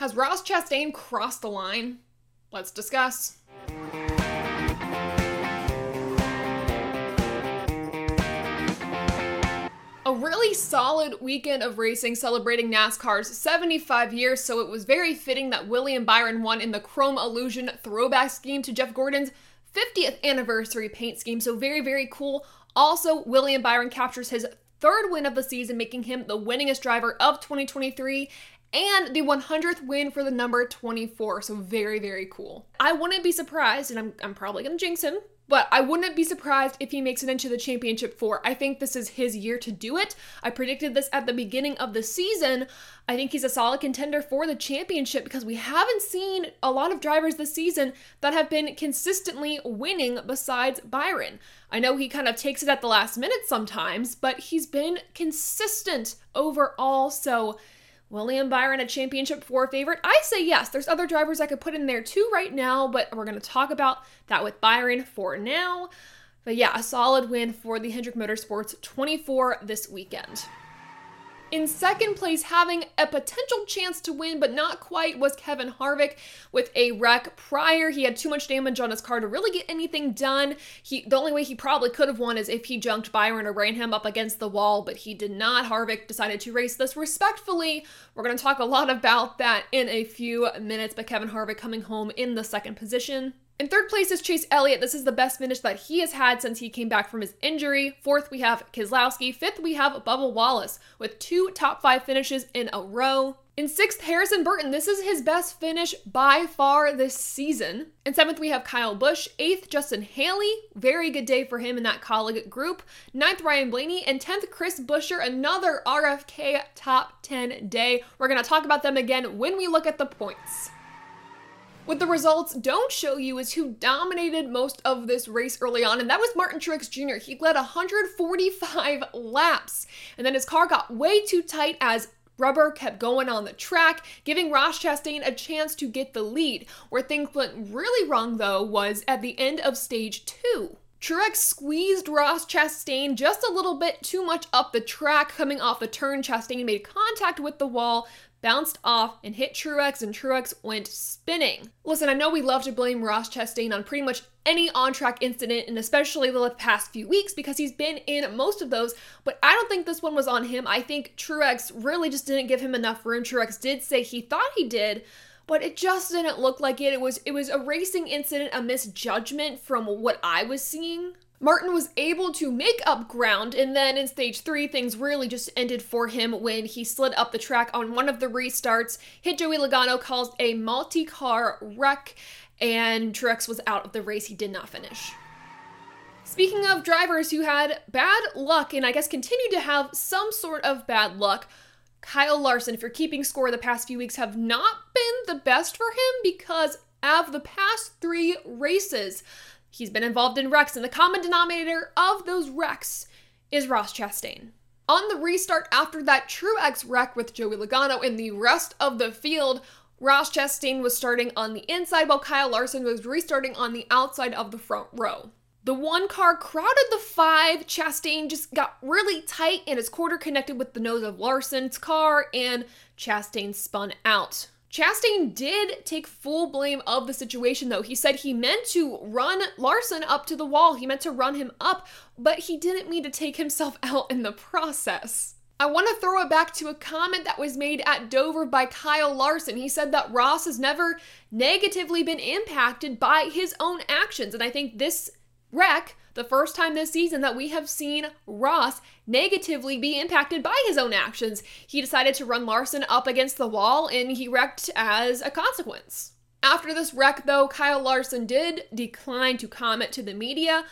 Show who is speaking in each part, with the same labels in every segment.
Speaker 1: Has Ross Chastain crossed the line? Let's discuss. A really solid weekend of racing celebrating NASCAR's 75 years, so it was very fitting that William Byron won in the Chromalusion throwback scheme to Jeff Gordon's 50th anniversary paint scheme. So, very, very cool. Also, William Byron captures his third win of the season, making him the winningest driver of 2023 and the 100th win for the number 24. So, very, very cool. I wouldn't be surprised, and I'm, I'm probably going to jinx him, but I wouldn't be surprised if he makes it into the championship four. I think this is his year to do it. I predicted this at the beginning of the season. I think he's a solid contender for the championship because we haven't seen a lot of drivers this season that have been consistently winning besides Byron. I know he kind of takes it at the last minute sometimes, but he's been consistent overall. So, William Byron, a championship four favorite? I say yes. There's other drivers I could put in there too right now, but we're going to talk about that with Byron for now. But yeah, a solid win for the Hendrick Motorsports 24 this weekend. In second place, having a potential chance to win, but not quite, was Kevin Harvick with a wreck prior. He had too much damage on his car to really get anything done. He the only way he probably could have won is if he junked Byron or ran him up against the wall, but he did not. Harvick decided to race this respectfully. We're going to talk a lot about that in a few minutes, but Kevin Harvick coming home in the second position. In third place is Chase Elliott. This is the best finish that he has had since he came back from his injury. Fourth, we have Keselowski. Fifth, we have Bubba Wallace with two top five finishes in a row. In sixth, Harrison Burton. This is his best finish by far this season. In seventh, we have Kyle Busch. Eighth, Justin Haley. Very good day for him in that Kaulig group. Ninth, Ryan Blaney. And tenth, Chris Buescher. Another RFK top 10 day. We're going to talk about them again when we look at the points. What the results don't show you is who dominated most of this race early on, and that was Martin Truex Jr. He led 145 laps, and then his car got way too tight as rubber kept going on the track, giving Ross Chastain a chance to get the lead. Where things went really wrong, though, was at the end of stage two. Truex squeezed Ross Chastain just a little bit too much up the track. Coming off the turn, Chastain made contact with the wall, bounced off and hit Truex, and Truex went spinning. Listen, I know we love to blame Ross Chastain on pretty much any on track incident, and especially the past few weeks because he's been in most of those, but I don't think this one was on him. I think Truex really just didn't give him enough room. Truex did say he thought he did. But it just didn't look like it. It was it was a racing incident, a misjudgment from what I was seeing. Martin was able to make up ground, and then in stage three, things really just ended for him when he slid up the track on one of the restarts, hit Joey Logano, caused a multi car wreck, and Truex was out of the race. He did not finish. Speaking of drivers who had bad luck, and I guess continue to have some sort of bad luck, Kyle Larson, if you're keeping score the past few weeks, have not been the best for him because of the past three races. He's been involved in wrecks, and the common denominator of those wrecks is Ross Chastain. On the restart after that Truex wreck with Joey Logano and the rest of the field, Ross Chastain was starting on the inside while Kyle Larson was restarting on the outside of the front row. The one car crowded the five. Chastain just got really tight and his quarter connected with the nose of Larson's car, and Chastain spun out. Chastain did take full blame of the situation, though. He said he meant to run Larson up to the wall, he meant to run him up, but he didn't mean to take himself out in the process. I want to throw it back to a comment that was made at Dover by Kyle Larson. He said that Ross has never negatively been impacted by his own actions, and I think this wreck the first time this season that we have seen Ross negatively be impacted by his own actions. He decided to run Larson up against the wall and he wrecked as a consequence. After this wreck, though, Kyle Larson did decline to comment to the media,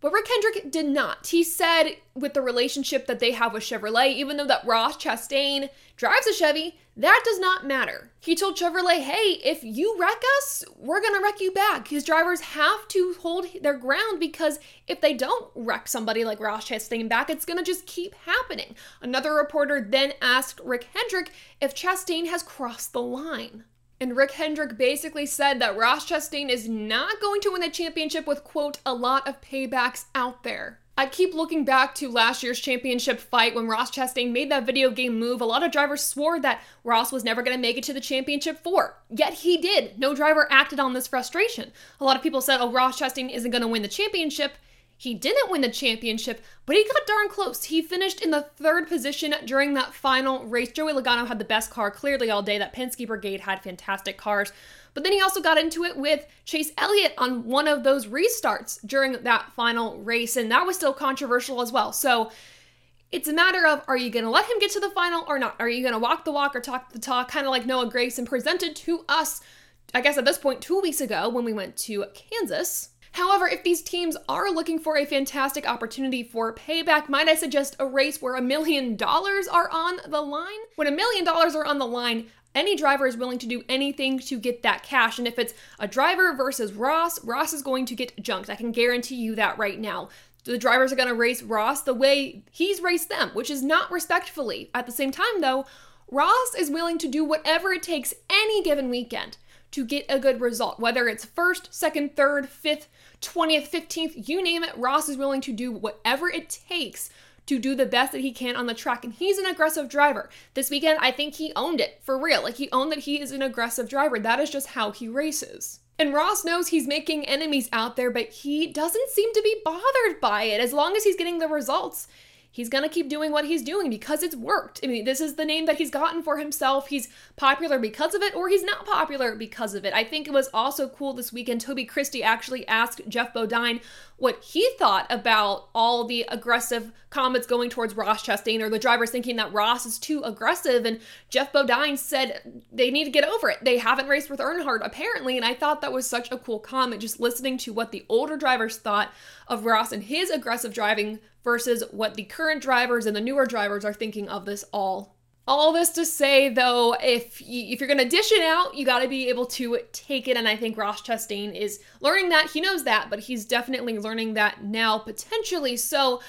Speaker 1: but Rick Hendrick did not. He said with the relationship that they have with Chevrolet, even though that Ross Chastain drives a Chevy, that does not matter. He told Chevrolet, hey, if you wreck us, we're gonna wreck you back. His drivers have to hold their ground because if they don't wreck somebody like Ross Chastain back, it's gonna just keep happening. Another reporter then asked Rick Hendrick if Chastain has crossed the line. And Rick Hendrick basically said that Ross Chastain is not going to win the championship with, quote, a lot of paybacks out there. I keep looking back to last year's championship fight when Ross Chastain made that video game move. A lot of drivers swore that Ross was never going to make it to the championship four. Yet he did. No driver acted on this frustration. A lot of people said, oh, Ross Chastain isn't going to win the championship. He didn't win the championship, but he got darn close. He finished in the third position during that final race. Joey Logano had the best car clearly all day. That Penske Brigade had fantastic cars. But then he also got into it with Chase Elliott on one of those restarts during that final race, and that was still controversial as well. So it's a matter of are you going to let him get to the final or not? Are you going to walk the walk or talk the talk, kind of like Noah Gragson presented to us, I guess at this point, two weeks ago when we went to Kansas? However, if these teams are looking for a fantastic opportunity for payback, might I suggest a race where a million dollars are on the line? When a million dollars are on the line, any driver is willing to do anything to get that cash. And if it's a driver versus Ross, Ross is going to get junked. I can guarantee you that right now. The drivers are going to race Ross the way he's raced them, which is not respectfully. At the same time, though, Ross is willing to do whatever it takes any given weekend to get a good result, whether it's first, second, third, fifth, 20th, 15th, you name it. Ross is willing to do whatever it takes to do the best that he can on the track. And he's an aggressive driver. This weekend, I think he owned it for real. Like he owned that he is an aggressive driver. That is just how he races. And Ross knows he's making enemies out there, but he doesn't seem to be bothered by it as long as he's getting the results he's going to keep doing what he's doing because it's worked. I mean, this is the name that he's gotten for himself. He's popular because of it, or he's not popular because of it. I think it was also cool this weekend. Toby Christie actually asked Geoff Bodine what he thought about all the aggressive comments going towards Ross Chastain or the drivers thinking that Ross is too aggressive. And Geoff Bodine said they need to get over it. They haven't raced with Earnhardt apparently. And I thought that was such a cool comment, just listening to what the older drivers thought of Ross and his aggressive driving versus what the current drivers and the newer drivers are thinking of this all. All this to say, though, if you, if you're gonna dish it out, you got to be able to take it, and I think Ross Chastain is learning that. He knows that, but he's definitely learning that now potentially. So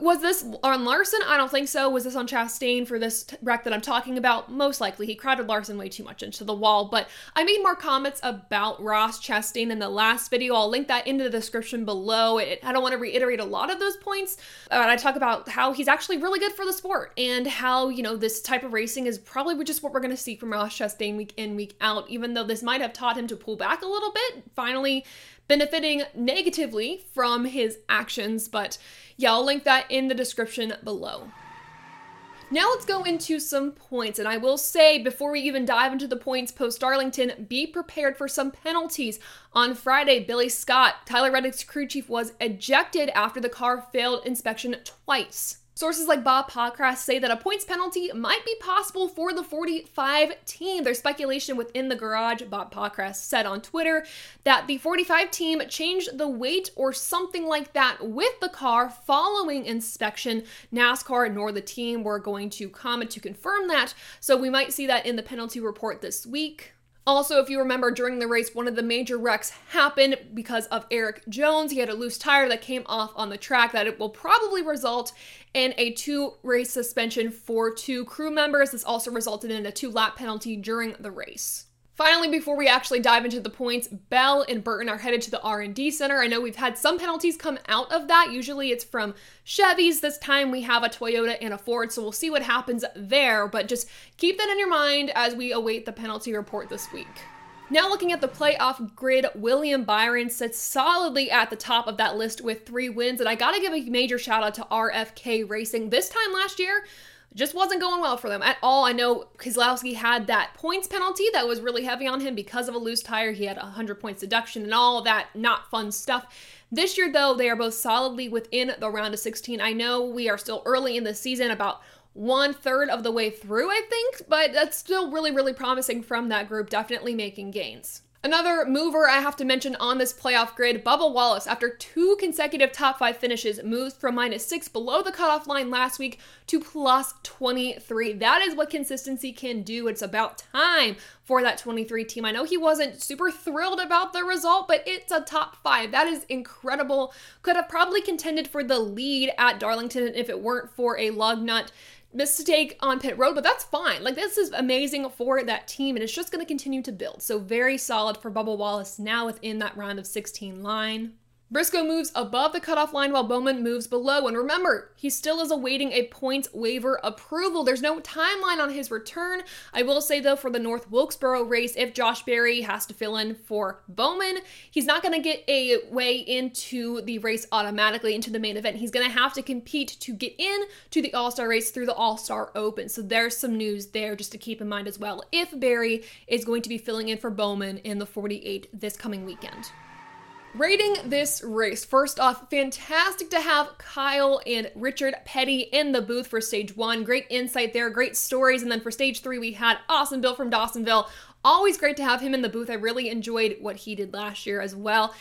Speaker 1: was this on Larson? I don't think so. Was this on Chastain for this wreck that I'm talking about? Most likely. He crowded Larson way too much into the wall. But I made more comments about Ross Chastain in the last video. I'll link that into the description below. It, I don't want to reiterate a lot of those points, but I talk about how he's actually really good for the sport and how, you know, this type of racing is probably just what we're going to see from Ross Chastain week in, week out, even though this might have taught him to pull back a little bit. Finally, benefiting negatively from his actions, but yeah, I'll link that in the description below. Now let's go into some points, and I will say before we even dive into the points post Darlington, be prepared for some penalties. On Friday, Billy Scott, Tyler Reddick's crew chief, was ejected after the car failed inspection twice. Sources like Bob Pockrass say that a points penalty might be possible for the 45 team. There's speculation within the garage. Bob Pockrass said on Twitter that the 45 team changed the weight or something like that with the car following inspection. NASCAR nor the team were going to comment to confirm that, so we might see that in the penalty report this week. Also, if you remember during the race, one of the major wrecks happened because of Erik Jones. He had a loose tire that came off on the track that it will probably result in a two race suspension for two crew members. This also resulted in a two lap penalty during the race. Finally, before we actually dive into the points, Bell and Burton are headed to the R&D center. I know we've had some penalties come out of that. Usually it's from Chevys. This time we have a Toyota and a Ford, so we'll see what happens there, but just keep that in your mind as we await the penalty report this week. Now, looking at the playoff grid, William Byron sits solidly at the top of that list with three wins. And I gotta give a major shout out to RFK Racing. This time last year, just wasn't going well for them at all. I know Keselowski had that points penalty that was really heavy on him because of a loose tire. He had a 100 points deduction and all that not fun stuff. This year, though, they are both solidly within the round of 16. I know we are still early in the season, about one third of the way through, I think, but that's still really, really promising from that group, definitely making gains. Another mover I have to mention on this playoff grid, Bubba Wallace, after two consecutive top five finishes, moves from minus six below the cutoff line last week to plus 23. That is what consistency can do. It's about time for that 23 team. I know he wasn't super thrilled about the result, but it's a top five. That is incredible. Could have probably contended for the lead at Darlington if it weren't for a lug nut mistake on pit road, but that's fine. Like this is amazing for that team, and it's just going to continue to build. So very solid for Bubba Wallace now within that round of 16 line. Briscoe moves above the cutoff line while Bowman moves below. And remember, he still is awaiting a points waiver approval. There's no timeline on his return. I will say, though, for the North Wilkesboro race, if Josh Berry has to fill in for Bowman, he's not going to get a way into the race automatically into the main event. He's going to have to compete to get in to the All Star race through the All Star Open. So there's some news there just to keep in mind as well if Berry is going to be filling in for Bowman in the 48 this coming weekend. Rating this race. First off, fantastic to have Kyle and Richard Petty in the booth for stage one. Great insight there, great stories. And then for stage three, we had Awesome Bill from Dawsonville. Always great to have him in the booth. I really enjoyed what he did last year as well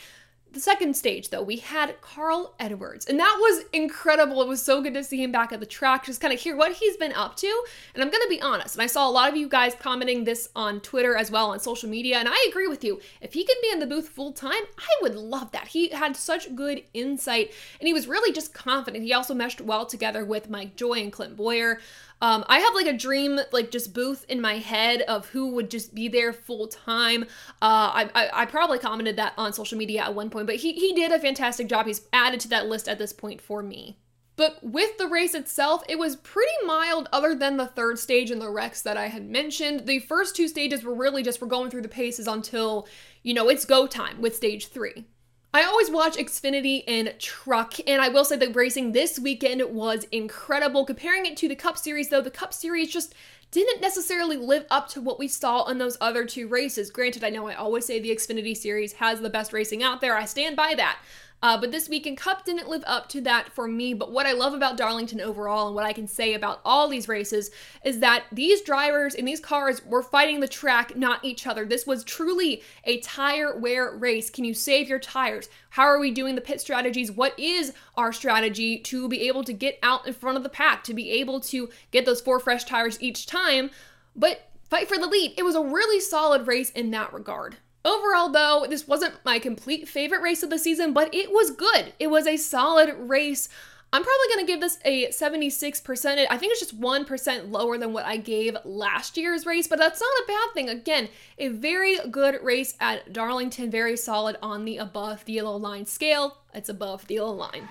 Speaker 1: the second stage, though, we had Carl Edwards, and that was incredible. It was so good to see him back at the track, just kind of hear what he's been up to. And I'm going to be honest, and I saw a lot of you guys commenting this on Twitter as well on social media, and I agree with you. If he could be in the booth full time, I would love that. He had such good insight, and he was really just confident. He also meshed well together with Mike Joy and Clint Bowyer. Um, I have like a dream, like just booth in my head of who would just be there full time. Uh, I, I, I probably commented that on social media at one point, but he he did a fantastic job. He's added to that list at this point for me. But with the race itself, it was pretty mild other than the third stage and the wrecks that I had mentioned. The first two stages were really just we're going through the paces until, you know, it's go time with stage three. I always watch Xfinity and Truck, and I will say that racing this weekend was incredible. Comparing it to the Cup Series, though, the Cup Series just didn't necessarily live up to what we saw in those other two races. Granted, I know I always say the Xfinity Series has the best racing out there, I stand by that. Uh, but this weekend Cup didn't live up to that for me. But what I love about Darlington overall and what I can say about all these races is that these drivers in these cars were fighting the track, not each other. This was truly a tire wear race. Can you save your tires? How are we doing the pit strategies? What is our strategy to be able to get out in front of the pack, to be able to get those four fresh tires each time? But fight for the lead. It was a really solid race in that regard. Overall, though, this wasn't my complete favorite race of the season, but it was good. It was a solid race. I'm probably going to give this a 76%. I think it's just 1% lower than what I gave last year's race, but that's not a bad thing. Again, a very good race at Darlington, very solid on the above the yellow line scale. It's above the yellow line.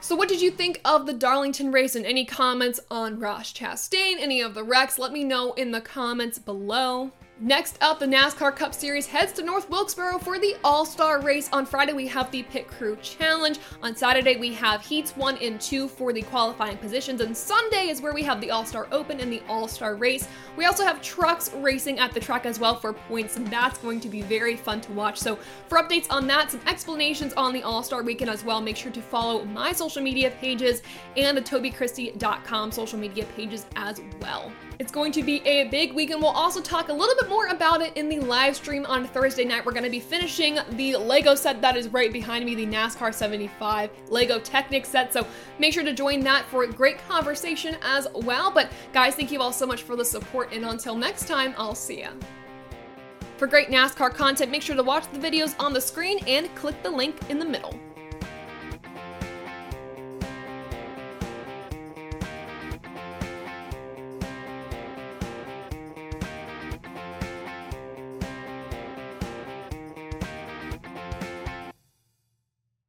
Speaker 1: So, what did you think of the Darlington race? And any comments on Ross Chastain, any of the wrecks? Let me know in the comments below. Next up, the NASCAR Cup Series heads to North Wilkesboro for the All Star race. On Friday, we have the Pit Crew Challenge. On Saturday, we have Heats 1 and 2 for the qualifying positions. And Sunday is where we have the All Star Open and the All Star race. We also have trucks racing at the track as well for points, and that's going to be very fun to watch. So, for updates on that, some explanations on the All Star weekend as well, make sure to follow my social media pages and the TobyChristie.com social media pages as well. It's going to be a big week, and We'll also talk a little bit more about it in the live stream on Thursday night. We're going to be finishing the Lego set that is right behind me, the NASCAR 75 Lego Technic set. So make sure to join that for a great conversation as well. But guys, thank you all so much for the support. And until next time, I'll see ya. For great NASCAR content, make sure to watch the videos on the screen and click the link in the middle.